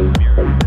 Mirror.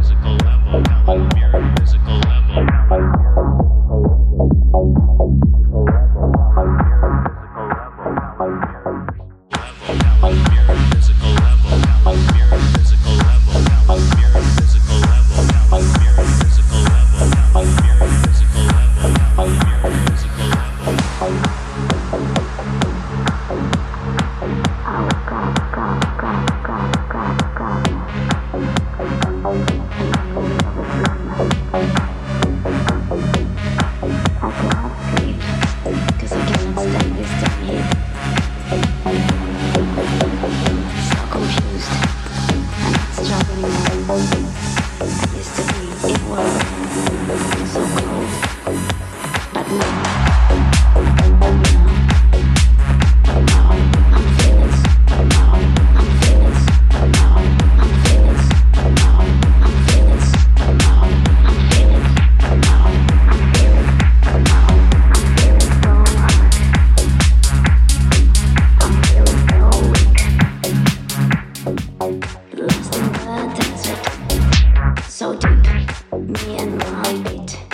and hide it.